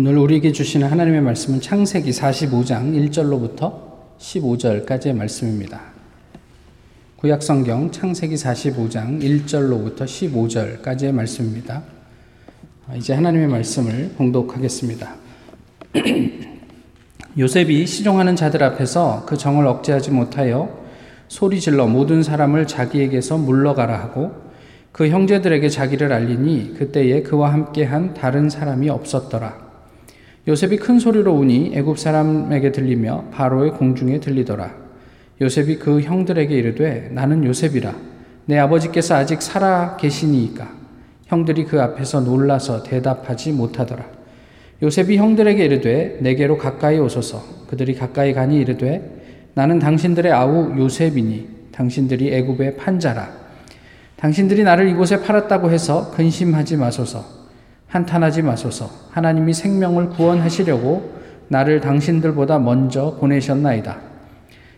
오늘 우리에게 주시는 하나님의 말씀은 창세기 45장 1절로부터 15절까지의 말씀입니다. 구약 성경 창세기 45장 1절로부터 15절까지의 말씀입니다. 이제 하나님의 말씀을 봉독하겠습니다. 요셉이 시종하는 자들 앞에서 그 정을 억제하지 못하여 소리 질러 모든 사람을 자기에게서 물러가라 하고 그 형제들에게 자기를 알리니 그때에 그와 함께한 다른 사람이 없었더라. 요셉이 큰 소리로 우니 애굽 사람에게 들리며 바로의 공중에 들리더라. 요셉이 그 형들에게 이르되 나는 요셉이라. 내 아버지께서 아직 살아 계시니이까. 형들이 그 앞에서 놀라서 대답하지 못하더라. 요셉이 형들에게 이르되 내게로 가까이 오소서. 그들이 가까이 가니 이르되 나는 당신들의 아우 요셉이니 당신들이 애굽의 판자라. 당신들이 나를 이곳에 팔았다고 해서 근심하지 마소서 한탄하지 마소서. 하나님이 생명을 구원하시려고 나를 당신들보다 먼저 보내셨나이다.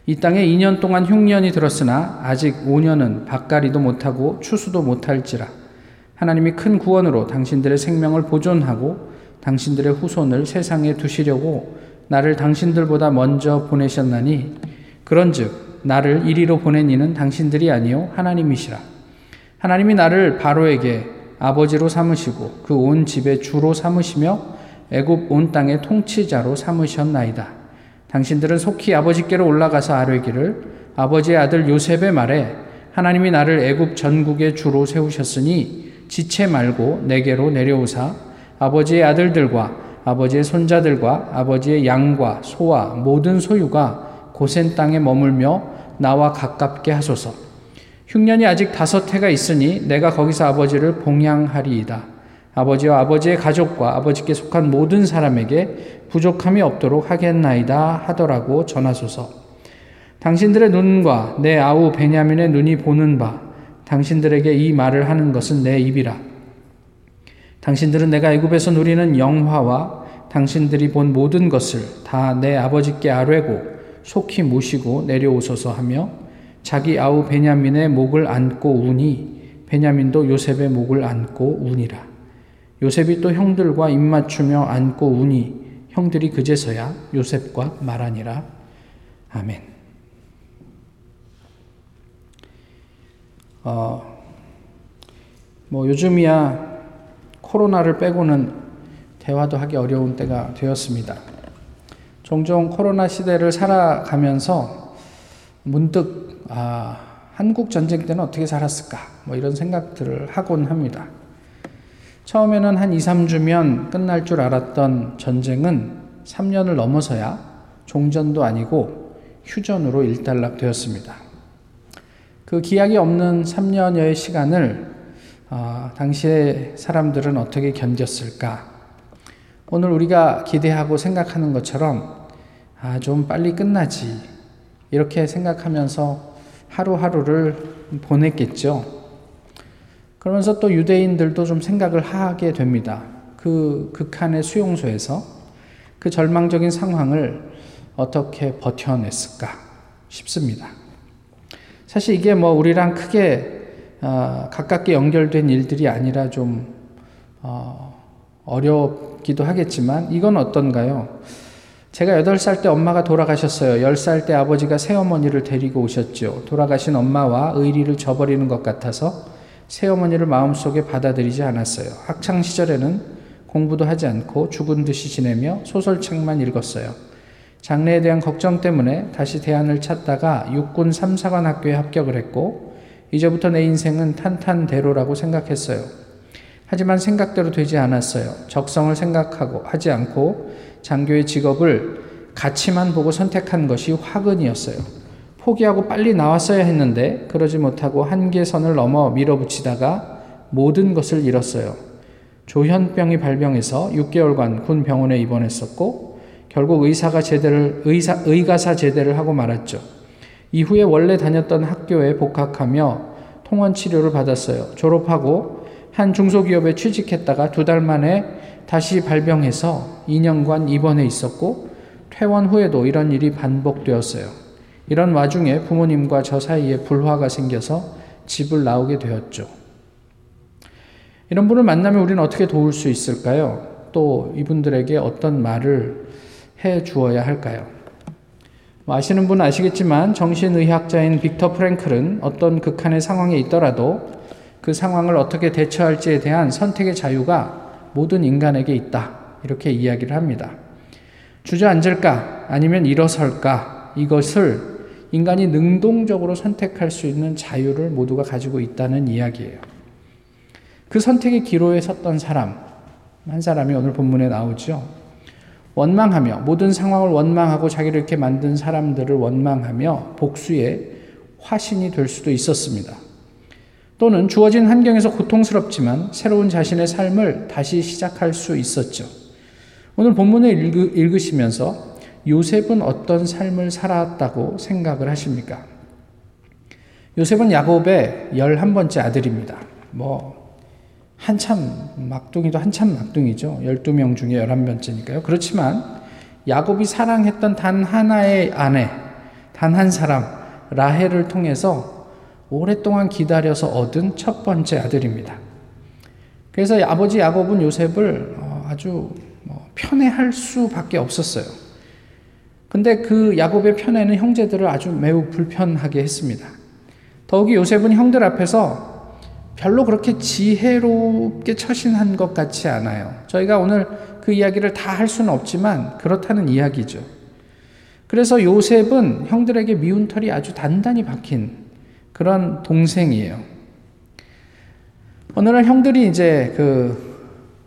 이 땅에 2년 동안 흉년이 들었으나 아직 5년은 밭가리도 못하고 추수도 못할지라. 하나님이 큰 구원으로 당신들의 생명을 보존하고 당신들의 후손을 세상에 두시려고 나를 당신들보다 먼저 보내셨나니 그런즉 나를 이리로 보낸 이는 당신들이 아니요 하나님이시라. 하나님이 나를 바로에게 아버지로 삼으시고 그 온 집의 주로 삼으시며 애굽 온 땅의 통치자로 삼으셨나이다. 당신들은 속히 아버지께로 올라가서 아뢰기를 아버지의 아들 요셉의 말에 하나님이 나를 애굽 전국의 주로 세우셨으니 지체 말고 내게로 내려오사 아버지의 아들들과 아버지의 손자들과 아버지의 양과 소와 모든 소유가 고센 땅에 머물며 나와 가깝게 하소서. 흉년이 아직 다섯 해가 있으니 내가 거기서 아버지를 봉양하리이다. 아버지와 아버지의 가족과 아버지께 속한 모든 사람에게 부족함이 없도록 하겠나이다 하더라고 전하소서. 당신들의 눈과 내 아우 베냐민의 눈이 보는 바 당신들에게 이 말을 하는 것은 내 입이라. 당신들은 내가 애굽에서 누리는 영화와 당신들이 본 모든 것을 다 내 아버지께 아뢰고 속히 모시고 내려오소서 하며 자기 아우 베냐민의 목을 안고 우니 베냐민도 요셉의 목을 안고 우니라. 요셉이 또 형들과 입맞추며 안고 우니 형들이 그제서야 요셉과 말하니라. 아멘. 어, 뭐 요즘이야 코로나를 빼고는 대화도 하기 어려운 때가 되었습니다. 종종 코로나 시대를 살아가면서 문득 아, 한국 전쟁 때는 어떻게 살았을까? 뭐 이런 생각들을 하곤 합니다. 처음에는 한 2, 3주면 끝날 줄 알았던 전쟁은 3년을 넘어서야 종전도 아니고 휴전으로 일단락되었습니다. 그 기약이 없는 3년여의 시간을 어, 당시의 사람들은 어떻게 견뎠을까? 오늘 우리가 기대하고 생각하는 것처럼 아, 좀 빨리 끝나지. 이렇게 생각하면서 하루하루를 보냈겠죠. 그러면서 또 유대인들도 좀 생각을 하게 됩니다. 그 극한의 수용소에서 그 절망적인 상황을 어떻게 버텨냈을까 싶습니다. 사실 이게 뭐 우리랑 크게 어, 가깝게 연결된 일들이 아니라 좀 어, 어렵기도 하겠지만 이건 어떤가요? 제가 8살 때 엄마가 돌아가셨어요. 10살 때 아버지가 새어머니를 데리고 오셨죠. 돌아가신 엄마와 의리를 저버리는 것 같아서 새어머니를 마음속에 받아들이지 않았어요. 학창 시절에는 공부도 하지 않고 죽은 듯이 지내며 소설책만 읽었어요. 장래에 대한 걱정 때문에 다시 대안을 찾다가 육군 3사관 학교에 합격을 했고 이제부터 내 인생은 탄탄대로라고 생각했어요. 하지만 생각대로 되지 않았어요. 적성을 생각하고 하지 않고 장교의 직업을 가치만 보고 선택한 것이 화근이었어요. 포기하고 빨리 나왔어야 했는데 그러지 못하고 한계선을 넘어 밀어붙이다가 모든 것을 잃었어요. 조현병이 발병해서 6개월간 군 병원에 입원했었고 결국 의사가 제대를 의사 의가사 제대를 하고 말았죠. 이후에 원래 다녔던 학교에 복학하며 통원 치료를 받았어요. 졸업하고 한 중소기업에 취직했다가 두 달 만에 다시 발병해서 2년간 입원해 있었고 퇴원 후에도 이런 일이 반복되었어요. 이런 와중에 부모님과 저 사이에 불화가 생겨서 집을 나오게 되었죠. 이런 분을 만나면 우리는 어떻게 도울 수 있을까요? 또 이분들에게 어떤 말을 해 주어야 할까요? 뭐 아시는 분은 아시겠지만 정신의학자인 빅터 프랭클은 어떤 극한의 상황에 있더라도 그 상황을 어떻게 대처할지에 대한 선택의 자유가 모든 인간에게 있다. 이렇게 이야기를 합니다. 주저앉을까? 아니면 일어설까? 이것을 인간이 능동적으로 선택할 수 있는 자유를 모두가 가지고 있다는 이야기예요. 그 선택의 기로에 섰던 사람, 한 사람이 오늘 본문에 나오죠. 원망하며 모든 상황을 원망하고 자기를 이렇게 만든 사람들을 원망하며 복수의 화신이 될 수도 있었습니다. 또는 주어진 환경에서 고통스럽지만 새로운 자신의 삶을 다시 시작할 수 있었죠. 오늘 본문을 읽으, 시면서 요셉은 어떤 삶을 살았다고 생각을 하십니까? 요셉은 야곱의 11번째 아들입니다. 뭐, 한참 막둥이도 한참 막둥이죠. 12명 중에 11번째니까요. 그렇지만 야곱이 사랑했던 단 하나의 아내, 단 한 사람, 라헬을 통해서 오랫동안 기다려서 얻은 첫 번째 아들입니다. 그래서 아버지 야곱은 요셉을 어, 아주 뭐 편애할 수밖에 없었어요. 근데 그 야곱의 편애는 형제들을 아주 매우 불편하게 했습니다. 더욱이 요셉은 형들 앞에서 별로 그렇게 지혜롭게 처신한 것 같지 않아요. 저희가 오늘 그 이야기를 다 할 수는 없지만 그렇다는 이야기죠. 그래서 요셉은 형들에게 미운 털이 아주 단단히 박힌 그런 동생이에요. 어느 날 형들이 이제 그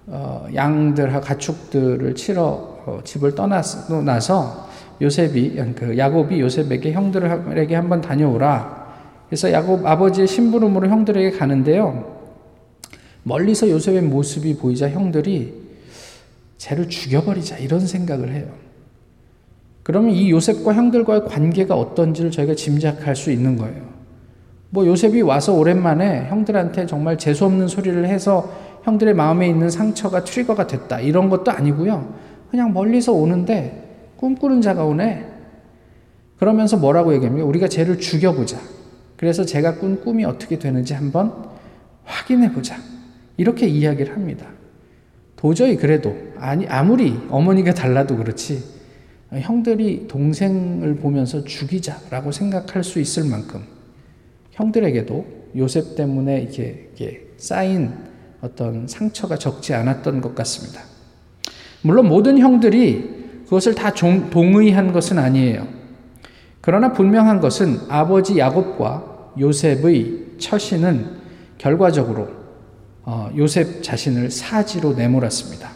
어, 양들하 가축들을 치러 어, 집을 떠나서 나서 요셉이 그 야곱이 요셉에게 형들에게 한번 다녀오라. 그래서 야곱 아버지의 심부름으로 형들에게 가는데요. 멀리서 요셉의 모습이 보이자 형들이 쟤를 죽여버리자 이런 생각을 해요. 그러면 이 요셉과 형들과의 관계가 어떤지를 저희가 짐작할 수 있는 거예요. 뭐 요셉이 와서 오랜만에 형들한테 정말 재수없는 소리를 해서 형들의 마음에 있는 상처가 트리거가 됐다. 이런 것도 아니고요. 그냥 멀리서 오는데 꿈꾸는 자가 오네. 그러면서 뭐라고 얘기합니까? 우리가 쟤를 죽여보자. 그래서 제가 꾼 꿈이 어떻게 되는지 한번 확인해 보자. 이렇게 이야기를 합니다. 도저히 그래도 아니 아무리 어머니가 달라도 그렇지 형들이 동생을 보면서 죽이자라고 생각할 수 있을 만큼 형들에게도 요셉 때문에 이렇게, 이렇게 쌓인 어떤 상처가 적지 않았던 것 같습니다. 물론 모든 형들이 그것을 다 동의한 것은 아니에요. 그러나 분명한 것은 아버지 야곱과 요셉의 처신은 결과적으로 어, 요셉 자신을 사지로 내몰았습니다.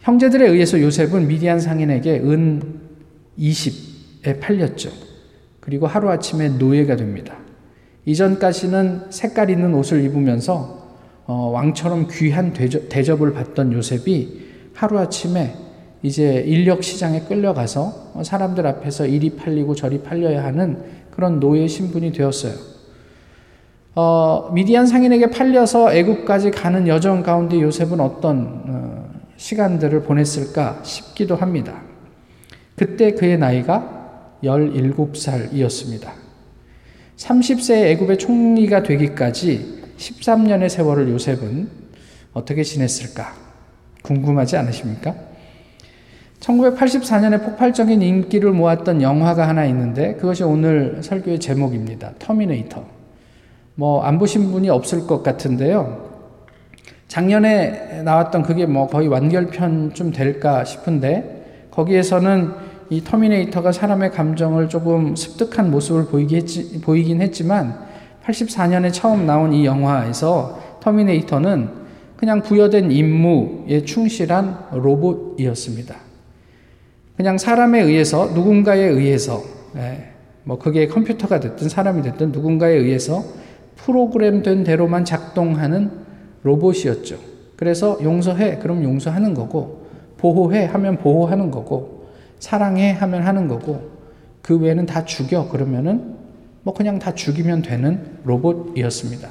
형제들에 의해서 요셉은 미디안 상인에게 은 20에 팔렸죠. 그리고 하루아침에 노예가 됩니다. 이전까지는 색깔 있는 옷을 입으면서 어, 왕처럼 귀한 대접, 을 받던 요셉이 하루아침에 이제 인력 시장에 끌려가서 사람들 앞에서 이리 팔리고 저리 팔려야 하는 그런 노예 신분이 되었어요. 어, 미디안 상인에게 팔려서 애국까지 가는 여정 가운데 요셉은 어떤 어, 시간들을 보냈을까 싶기도 합니다. 그때 그의 나이가 17살이었습니다. 30세 애굽의 총리가 되기까지 13년의 세월을 요셉은 어떻게 지냈을까? 궁금하지 않으십니까? 1984년에 폭발적인 인기를 모았던 영화가 하나 있는데 그것이 오늘 설교의 제목입니다. 터미네이터. 뭐 안 보신 분이 없을 것 같은데요. 작년에 나왔던 그게 뭐 거의 완결편쯤 될까 싶은데 거기에서는 이 터미네이터가 사람의 감정을 조금 습득한 모습을 보이기 했지, 보이긴 했지만 84년에 처음 나온 이 영화에서 터미네이터는 그냥 부여된 임무에 충실한 로봇이었습니다. 그냥 사람에 의해서 누군가에 의해서 예, 뭐 그게 컴퓨터가 됐든 사람이 됐든 누군가에 의해서 프로그램된 대로만 작동하는 로봇이었죠. 그래서 용서해 그럼 용서하는 거고 보호해 하면 보호하는 거고 사랑해 하면 하는 거고 그 외에는 다 죽여 그러면은 뭐 그냥 다 죽이면 되는 로봇이었습니다.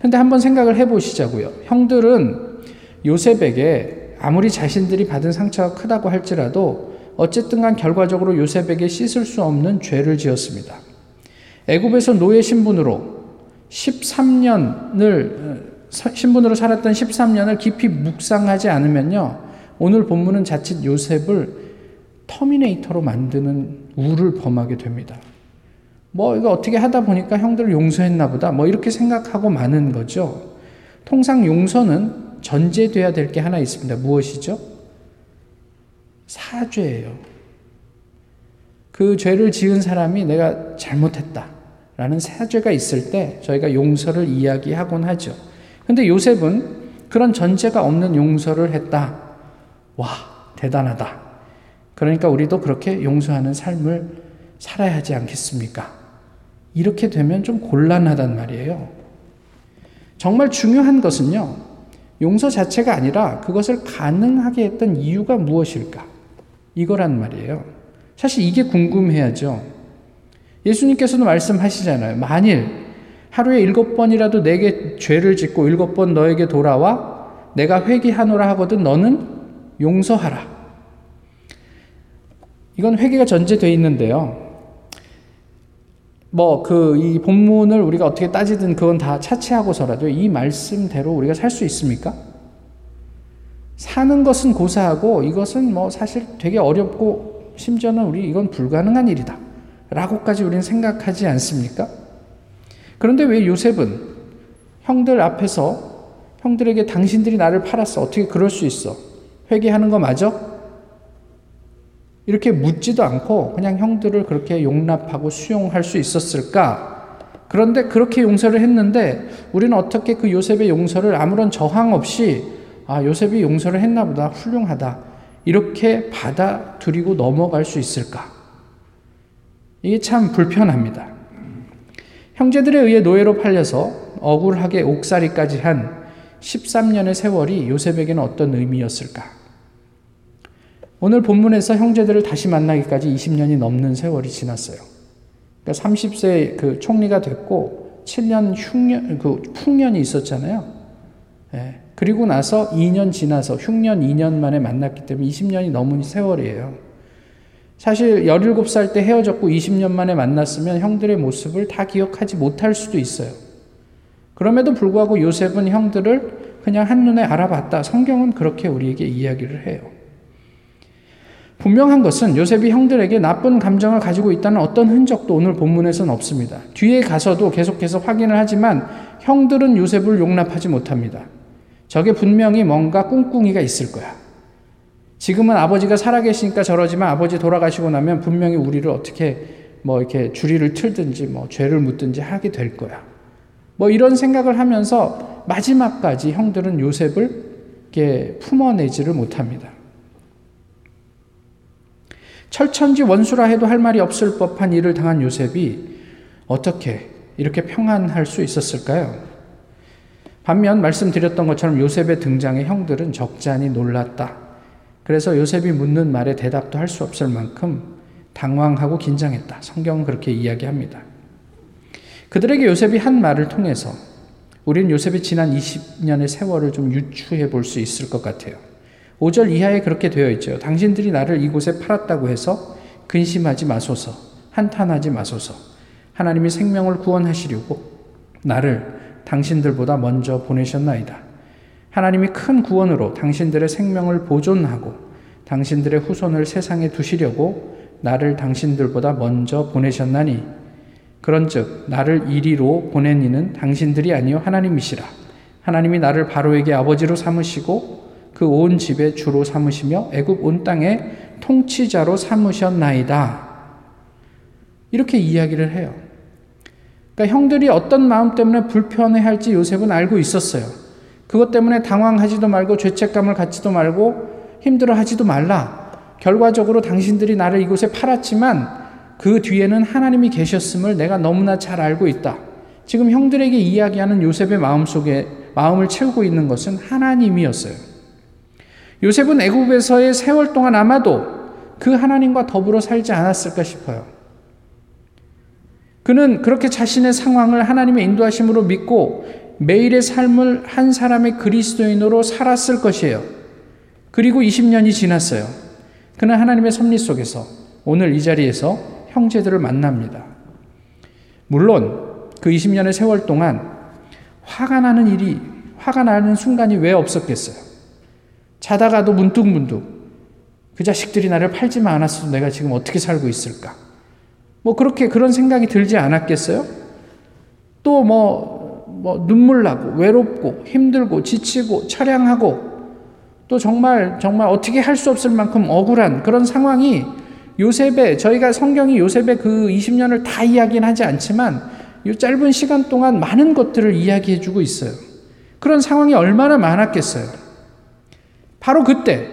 근데 한번 생각을 해 보시자고요. 형들은 요셉에게 아무리 자신들이 받은 상처가 크다고 할지라도 어쨌든 간 결과적으로 요셉에게 씻을 수 없는 죄를 지었습니다. 애굽에서 노예 신분으로 13년을 신분으로 살았던 13년을 깊이 묵상하지 않으면요. 오늘 본문은 자칫 요셉을 터미네이터로 만드는 우를 범하게 됩니다. 뭐 이거 어떻게 하다 보니까 형들을 용서했나 보다. 뭐 이렇게 생각하고 마는 거죠. 통상 용서는 전제돼야 될 게 하나 있습니다. 무엇이죠? 사죄예요. 그 죄를 지은 사람이 내가 잘못했다. 라는 사죄가 있을 때 저희가 용서를 이야기하곤 하죠. 근데 요셉은 그런 전제가 없는 용서를 했다. 와, 대단하다. 그러니까 우리도 그렇게 용서하는 삶을 살아야 하지 않겠습니까? 이렇게 되면 좀 곤란하단 말이에요. 정말 중요한 것은요, 용서 자체가 아니라 그것을 가능하게 했던 이유가 무엇일까? 이거란 말이에요. 사실 이게 궁금해야죠. 예수님께서도 말씀하시잖아요. 만일 하루에 일곱 번이라도 내게 죄를 짓고 일곱 번 너에게 돌아와 내가 회개하노라 하거든 너는 용서하라. 이건 회개가 전제되어 있는데요. 뭐 그 이 본문을 우리가 어떻게 따지든 그건 다 차치하고서라도 이 말씀대로 우리가 살 수 있습니까? 사는 것은 고사하고 이것은 뭐 사실 되게 어렵고 심지어는 우리 이건 불가능한 일이다. 라고까지 우리는 생각하지 않습니까? 그런데 왜 요셉은 형들 앞에서 형들에게 당신들이 나를 팔았어. 어떻게 그럴 수 있어? 회개하는 거 맞아? 이렇게 묻지도 않고 그냥 형들을 그렇게 용납하고 수용할 수 있었을까? 그런데 그렇게 용서를 했는데 우리는 어떻게 그 요셉의 용서를 아무런 저항 없이 아, 요셉이 용서를 했나 보다. 훌륭하다. 이렇게 받아들이고 넘어갈 수 있을까? 이게 참 불편합니다. 형제들에 의해 노예로 팔려서 억울하게 옥살이까지 한 13년의 세월이 요셉에게는 어떤 의미였을까? 오늘 본문에서 형제들을 다시 만나기까지 20년이 넘는 세월이 지났어요. 그러니까 30세 그 총리가 됐고 7년 흉년 그 풍년이 있었잖아요. 예. 그리고 나서 2년 지나서 흉년 2년 만에 만났기 때문에 20년이 넘은 세월이에요. 사실 17살 때 헤어졌고 20년 만에 만났으면 형들의 모습을 다 기억하지 못할 수도 있어요. 그럼에도 불구하고 요셉은 형들을 그냥 한눈에 알아봤다. 성경은 그렇게 우리에게 이야기를 해요. 분명한 것은 요셉이 형들에게 나쁜 감정을 가지고 있다는 어떤 흔적도 오늘 본문에서는 없습니다. 뒤에 가서도 계속해서 확인을 하지만 형들은 요셉을 용납하지 못합니다. 저게 분명히 뭔가 꿍꿍이가 있을 거야. 지금은 아버지가 살아계시니까 저러지만 아버지 돌아가시고 나면 분명히 우리를 어떻게 뭐 이렇게 주리를 틀든지 뭐 죄를 묻든지 하게 될 거야. 뭐 이런 생각을 하면서 마지막까지 형들은 요셉을 이렇게 품어내지를 못합니다. 철천지 원수라 해도 할 말이 없을 법한 일을 당한 요셉이 어떻게 이렇게 평안할 수 있었을까요? 반면 말씀드렸던 것처럼 요셉의 등장에 형들은 적잖이 놀랐다. 그래서 요셉이 묻는 말에 대답도 할 수 없을 만큼 당황하고 긴장했다. 성경은 그렇게 이야기합니다. 그들에게 요셉이 한 말을 통해서 우리는 요셉의 지난 20년의 세월을 좀 유추해 볼 수 있을 것 같아요. 5절 이하에 그렇게 되어 있죠. 당신들이 나를 이곳에 팔았다고 해서 근심하지 마소서, 한탄하지 마소서. 하나님이 생명을 구원하시려고 나를 당신들보다 먼저 보내셨나이다. 하나님이 큰 구원으로 당신들의 생명을 보존하고 당신들의 후손을 세상에 두시려고 나를 당신들보다 먼저 보내셨나니 그런즉 나를 이리로 보낸 이는 당신들이 아니요 하나님이시라 하나님이 나를 바로에게 아버지로 삼으시고 그 온 집의 주로 삼으시며 애굽 온 땅의 통치자로 삼으셨나이다. 이렇게 이야기를 해요. 그러니까 형들이 어떤 마음 때문에 불편해 할지 요셉은 알고 있었어요. 그것 때문에 당황하지도 말고 죄책감을 갖지도 말고 힘들어 하지도 말라. 결과적으로 당신들이 나를 이곳에 팔았지만 그 뒤에는 하나님이 계셨음을 내가 너무나 잘 알고 있다. 지금 형들에게 이야기하는 요셉의 마음 속에 마음을 채우고 있는 것은 하나님이었어요. 요셉은 애굽에서의 세월 동안 아마도 그 하나님과 더불어 살지 않았을까 싶어요. 그는 그렇게 자신의 상황을 하나님의 인도하심으로 믿고 매일의 삶을 한 사람의 그리스도인으로 살았을 것이에요. 그리고 20년이 지났어요. 그는 하나님의 섭리 속에서 오늘 이 자리에서 형제들을 만납니다. 물론 그 20년의 세월 동안 화가 나는 일이 화가 나는 순간이 왜 없었겠어요? 자다가도 문득문득 그 자식들이 나를 팔지만 않았어도 내가 지금 어떻게 살고 있을까? 뭐 그렇게 그런 생각이 들지 않았겠어요? 또 뭐, 뭐 눈물 나고 외롭고 힘들고 지치고 처량하고 또 정말 정말 어떻게 할 수 없을 만큼 억울한 그런 상황이 요셉의 저희가 성경이 요셉의 그 20년을 다 이야기는 하지 않지만 이 짧은 시간 동안 많은 것들을 이야기해 주고 있어요. 그런 상황이 얼마나 많았겠어요. 바로 그때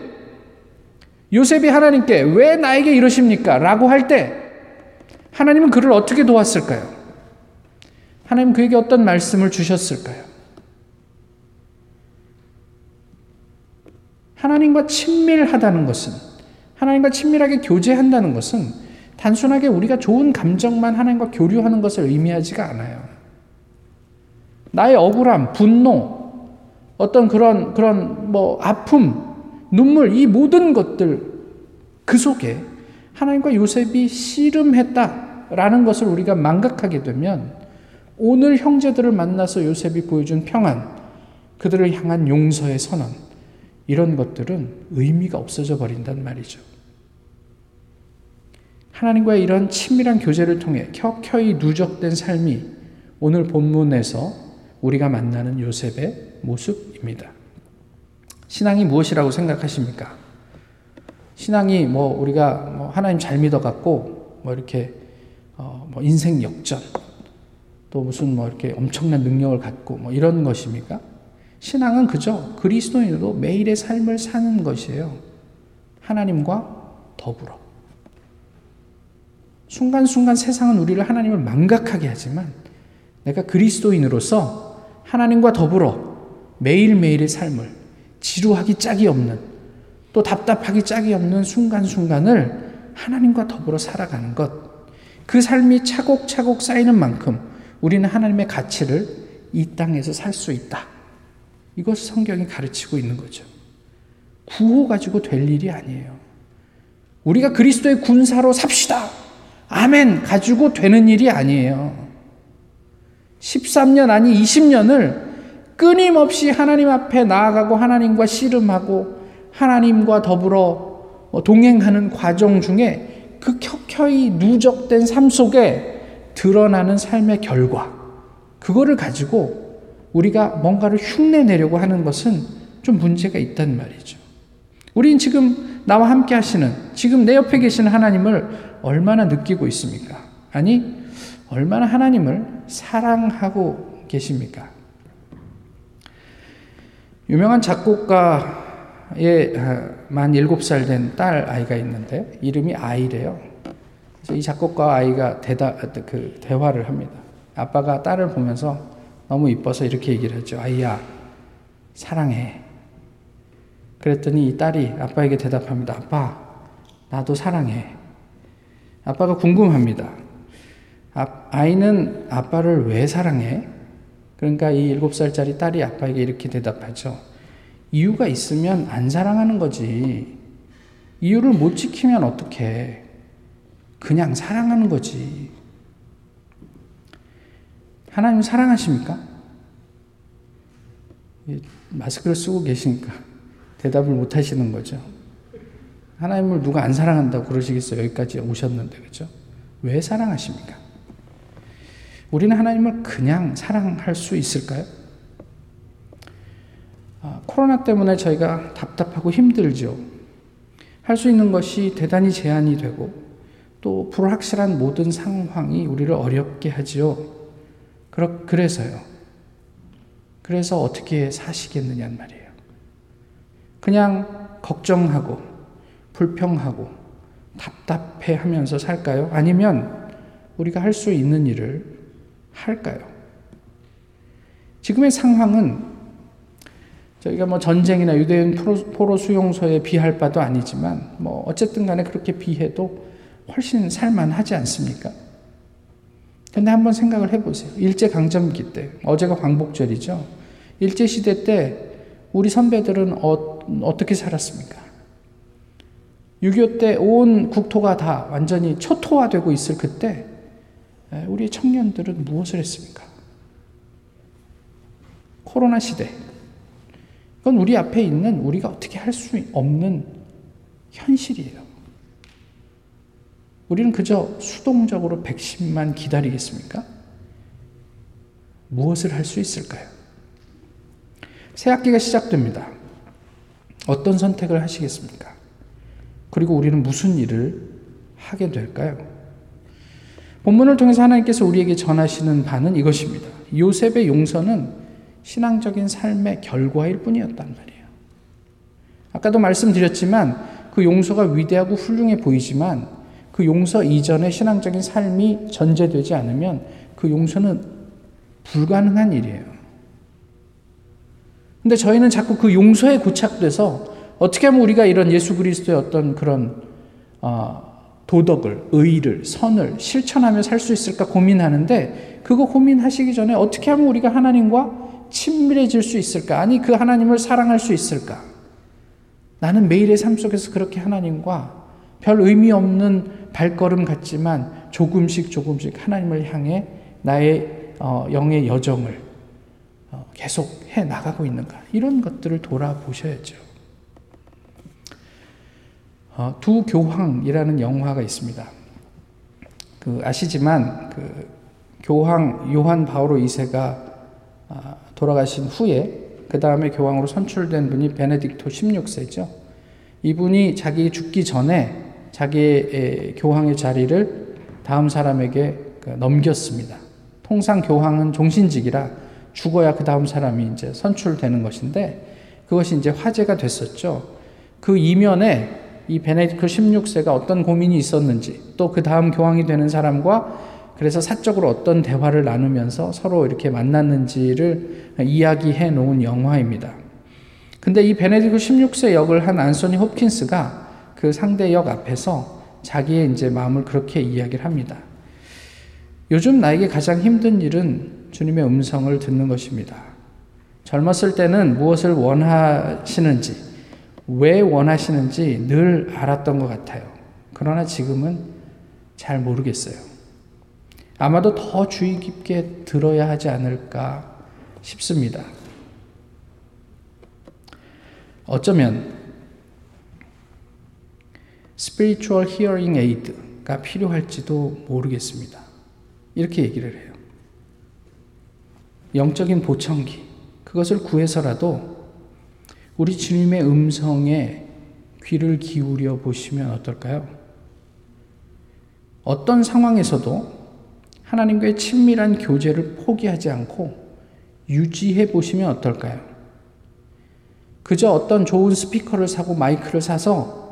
요셉이 하나님께 왜 나에게 이러십니까? 라고 할 때 하나님은 그를 어떻게 도왔을까요? 하나님 그에게 어떤 말씀을 주셨을까요? 하나님과 친밀하다는 것은 하나님과 친밀하게 교제한다는 것은 단순하게 우리가 좋은 감정만 하나님과 교류하는 것을 의미하지가 않아요. 나의 억울함, 분노, 어떤 그런 그런 뭐 아픔, 눈물 이 모든 것들 그 속에 하나님과 요셉이 씨름했다라는 것을 우리가 망각하게 되면 오늘 형제들을 만나서 요셉이 보여준 평안, 그들을 향한 용서의 선언 이런 것들은 의미가 없어져 버린단 말이죠. 하나님과의 이런 친밀한 교제를 통해 켜켜이 누적된 삶이 오늘 본문에서 우리가 만나는 요셉의 모습입니다. 신앙이 무엇이라고 생각하십니까? 신앙이 뭐 우리가 뭐 하나님 잘 믿어갖고 뭐 이렇게 어 뭐 인생 역전 또 무슨 뭐 이렇게 엄청난 능력을 갖고 뭐 이런 것입니까? 신앙은 그저 그리스도인으로 매일의 삶을 사는 것이에요. 하나님과 더불어. 순간순간 세상은 우리를 하나님을 망각하게 하지만 내가 그리스도인으로서 하나님과 더불어 매일매일의 삶을 지루하기 짝이 없는 또 답답하기 짝이 없는 순간순간을 하나님과 더불어 살아가는 것. 그 삶이 차곡차곡 쌓이는 만큼 우리는 하나님의 가치를 이 땅에서 살 수 있다. 이것을 성경이 가르치고 있는 거죠. 구호 가지고 될 일이 아니에요. 우리가 그리스도의 군사로 삽시다. 아멘. 가지고 되는 일이 아니에요. 13년 아니 20년을 끊임없이 하나님 앞에 나아가고 하나님과 씨름하고 하나님과 더불어 뭐 동행하는 과정 중에 그 켜켜이 누적된 삶 속에 드러나는 삶의 결과, 그거를 가지고 우리가 뭔가를 흉내 내려고 하는 것은 좀 문제가 있단 말이죠. 우린 지금 나와 함께 하시는, 지금 내 옆에 계신 하나님을 얼마나 느끼고 있습니까? 아니, 얼마나 하나님을 사랑하고 계십니까? 유명한 작곡가의 아, 만 7살 된 딸 아이가 있는데 이름이 아이래요. 그래서 이 작곡가 아이가 대다, 그 대화를 합니다. 아빠가 딸을 보면서 너무 이뻐서 이렇게 얘기를 하죠. 아이야, 사랑해. 그랬더니 이 딸이 아빠에게 대답합니다. 아빠, 나도 사랑해. 아빠가 궁금합니다. 아, 아이는 아빠를 왜 사랑해? 그러니까 이 일곱 살짜리 딸이 아빠에게 이렇게 대답하죠. 이유가 있으면 안 사랑하는 거지. 이유를 못 지키면 어떡해. 그냥 사랑하는 거지. 하나님 사랑하십니까? 마스크를 쓰고 계시니까 대답을 못 하시는 거죠. 하나님을 누가 안 사랑한다고 그러시겠어요? 여기까지 오셨는데, 그죠? 왜 사랑하십니까? 우리는 하나님을 그냥 사랑할 수 있을까요? 아, 코로나 때문에 저희가 답답하고 힘들죠. 할 수 있는 것이 대단히 제한이 되고 또 불확실한 모든 상황이 우리를 어렵게 하지요. 그러, 그래서요. 그래서 어떻게 사시겠느냐는 말이에요. 그냥 걱정하고 불평하고 답답해 하면서 살까요? 아니면 우리가 할 수 있는 일을 할까요? 지금의 상황은 저희가 뭐 전쟁이나 유대인 포로 수용소에 비할 바도 아니지만 뭐 어쨌든 간에 그렇게 비해도 훨씬 살만하지 않습니까? 근데 한번 생각을 해보세요. 일제 강점기 때, 어제가 광복절이죠. 일제 시대 때 우리 선배들은 어, 어떻게 살았습니까? 6.25 때 온 국토가 다 완전히 초토화되고 있을 그때 우리 청년들은 무엇을 했습니까? 코로나 시대, 그건 우리 앞에 있는 우리가 어떻게 할 수 없는 현실이에요. 우리는 그저 수동적으로 백신만 기다리겠습니까? 무엇을 할 수 있을까요? 새 학기가 시작됩니다. 어떤 선택을 하시겠습니까? 그리고 우리는 무슨 일을 하게 될까요? 본문을 통해서 하나님께서 우리에게 전하시는 바는 이것입니다. 요셉의 용서는 신앙적인 삶의 결과일 뿐이었단 말이에요. 아까도 말씀드렸지만 그 용서가 위대하고 훌륭해 보이지만 그 용서 이전의 신앙적인 삶이 전제되지 않으면 그 용서는 불가능한 일이에요. 근데 저희는 자꾸 그 용서에 고착돼서 어떻게 하면 우리가 이런 예수 그리스도의 어떤 그런 어, 도덕을, 의를, 선을 실천하며 살 수 있을까 고민하는데 그거 고민하시기 전에 어떻게 하면 우리가 하나님과 친밀해질 수 있을까? 아니, 그 하나님을 사랑할 수 있을까? 나는 매일의 삶 속에서 그렇게 하나님과 별 의미 없는 발걸음 같지만 조금씩 조금씩 하나님을 향해 나의 어, 영의 여정을 어, 계속 해 나가고 있는가? 이런 것들을 돌아보셔야죠. 어, 두 교황이라는 영화가 있습니다. 그 아시지만 그 교황 요한 바오로 2세가 아, 돌아가신 후에 그 다음에 교황으로 선출된 분이 베네딕토 16세죠. 이분이 자기 죽기 전에 자기의 교황의 자리를 다음 사람에게 그 넘겼습니다. 통상 교황은 종신직이라 죽어야 그 다음 사람이 이제 선출되는 것인데 그것이 이제 화제가 됐었죠. 그 이면에 이 베네딕토 16세가 어떤 고민이 있었는지 또 그 다음 교황이 되는 사람과 그래서 사적으로 어떤 대화를 나누면서 서로 이렇게 만났는지를 이야기해 놓은 영화입니다. 근데 이 베네딕토 16세 역을 한 안소니 홉킨스가 그 상대 역 앞에서 자기의 이제 마음을 그렇게 이야기를 합니다. 요즘 나에게 가장 힘든 일은 주님의 음성을 듣는 것입니다. 젊었을 때는 무엇을 원하시는지, 왜 원하시는지 늘 알았던 것 같아요. 그러나 지금은 잘 모르겠어요. 아마도 더 주의 깊게 들어야 하지 않을까 싶습니다. 어쩌면 spiritual hearing aid가 필요할지도 모르겠습니다. 이렇게 얘기를 해요. 영적인 보청기, 그것을 구해서라도 우리 주님의 음성에 귀를 기울여 보시면 어떨까요? 어떤 상황에서도 하나님과의 친밀한 교제를 포기하지 않고 유지해 보시면 어떨까요? 그저 어떤 좋은 스피커를 사고 마이크를 사서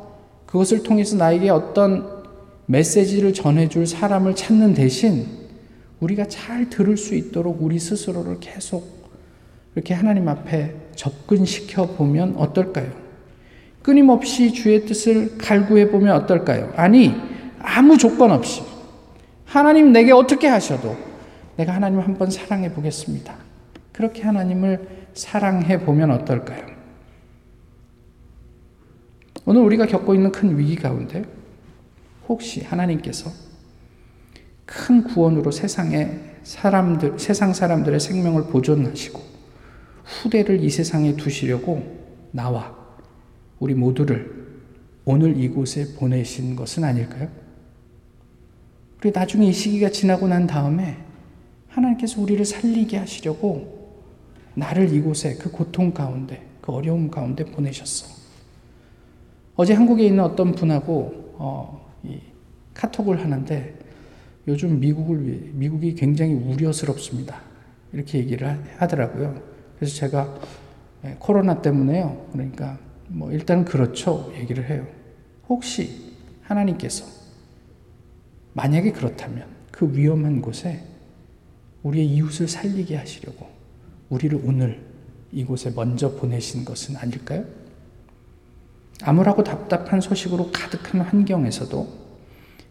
그것을 통해서 나에게 어떤 메시지를 전해줄 사람을 찾는 대신 우리가 잘 들을 수 있도록 우리 스스로를 계속 이렇게 하나님 앞에 접근시켜 보면 어떨까요? 끊임없이 주의 뜻을 갈구해 보면 어떨까요? 아니, 아무 조건 없이 하나님 내게 어떻게 하셔도 내가 하나님 한번 사랑해 보겠습니다. 그렇게 하나님을 사랑해 보면 어떨까요? 오늘 우리가 겪고 있는 큰 위기 가운데 혹시 하나님께서 큰 구원으로 세상에 사람들, 세상 사람들의 생명을 보존하시고 후대를 이 세상에 두시려고 나와 우리 모두를 오늘 이곳에 보내신 것은 아닐까요? 우리 나중에 이 시기가 지나고 난 다음에 하나님께서 우리를 살리게 하시려고 나를 이곳에 그 고통 가운데, 그 어려움 가운데 보내셨어. 어제 한국에 있는 어떤 분하고 어, 카톡을 하는데 요즘 미국을 미국이 굉장히 우려스럽습니다. 이렇게 얘기를 하더라고요. 그래서 제가 예, 코로나 때문에요. 그러니까 뭐 일단 그렇죠. 얘기를 해요. 혹시 하나님께서 만약에 그렇다면 그 위험한 곳에 우리의 이웃을 살리게 하시려고 우리를 오늘 이곳에 먼저 보내신 것은 아닐까요? 암울하고 답답한 소식으로 가득한 환경에서도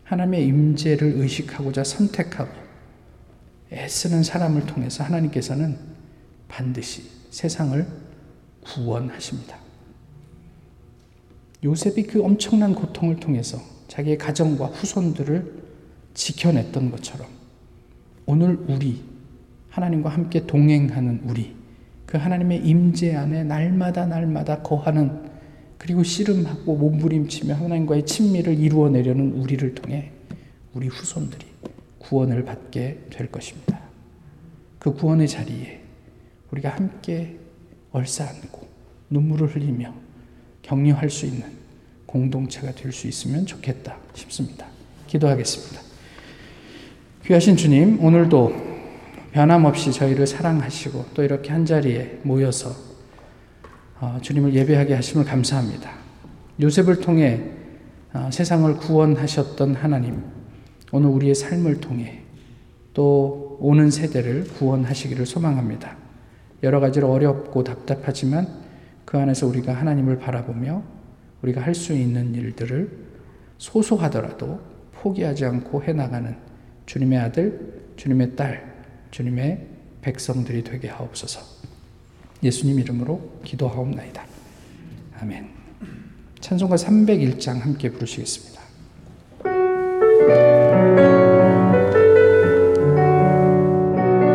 하나님의 임재를 의식하고자 선택하고 애쓰는 사람을 통해서 하나님께서는 반드시 세상을 구원하십니다. 요셉이 그 엄청난 고통을 통해서 자기의 가정과 후손들을 지켜냈던 것처럼 오늘 우리 하나님과 함께 동행하는 우리 그 하나님의 임재 안에 날마다 날마다 거하는 그리고 씨름하고 몸부림치며 하나님과의 친밀을 이루어내려는 우리를 통해 우리 후손들이 구원을 받게 될 것입니다. 그 구원의 자리에 우리가 함께 얼싸안고 눈물을 흘리며 격려할 수 있는 공동체가 될 수 있으면 좋겠다 싶습니다. 기도하겠습니다. 귀하신 주님, 오늘도 변함없이 저희를 사랑하시고 또 이렇게 한 자리에 모여서 어, 주님을 예배하게 하심을 감사합니다. 요셉을 통해 어, 세상을 구원하셨던 하나님, 오늘 우리의 삶을 통해 또 오는 세대를 구원하시기를 소망합니다. 여러 가지로 어렵고 답답하지만 그 안에서 우리가 하나님을 바라보며 우리가 할 수 있는 일들을 소소하더라도 포기하지 않고 해나가는 주님의 아들, 주님의 딸, 주님의 백성들이 되게 하옵소서. 예수님 이름으로 기도하옵나이다. 아멘. 찬송가 301장 함께 부르시겠습니다.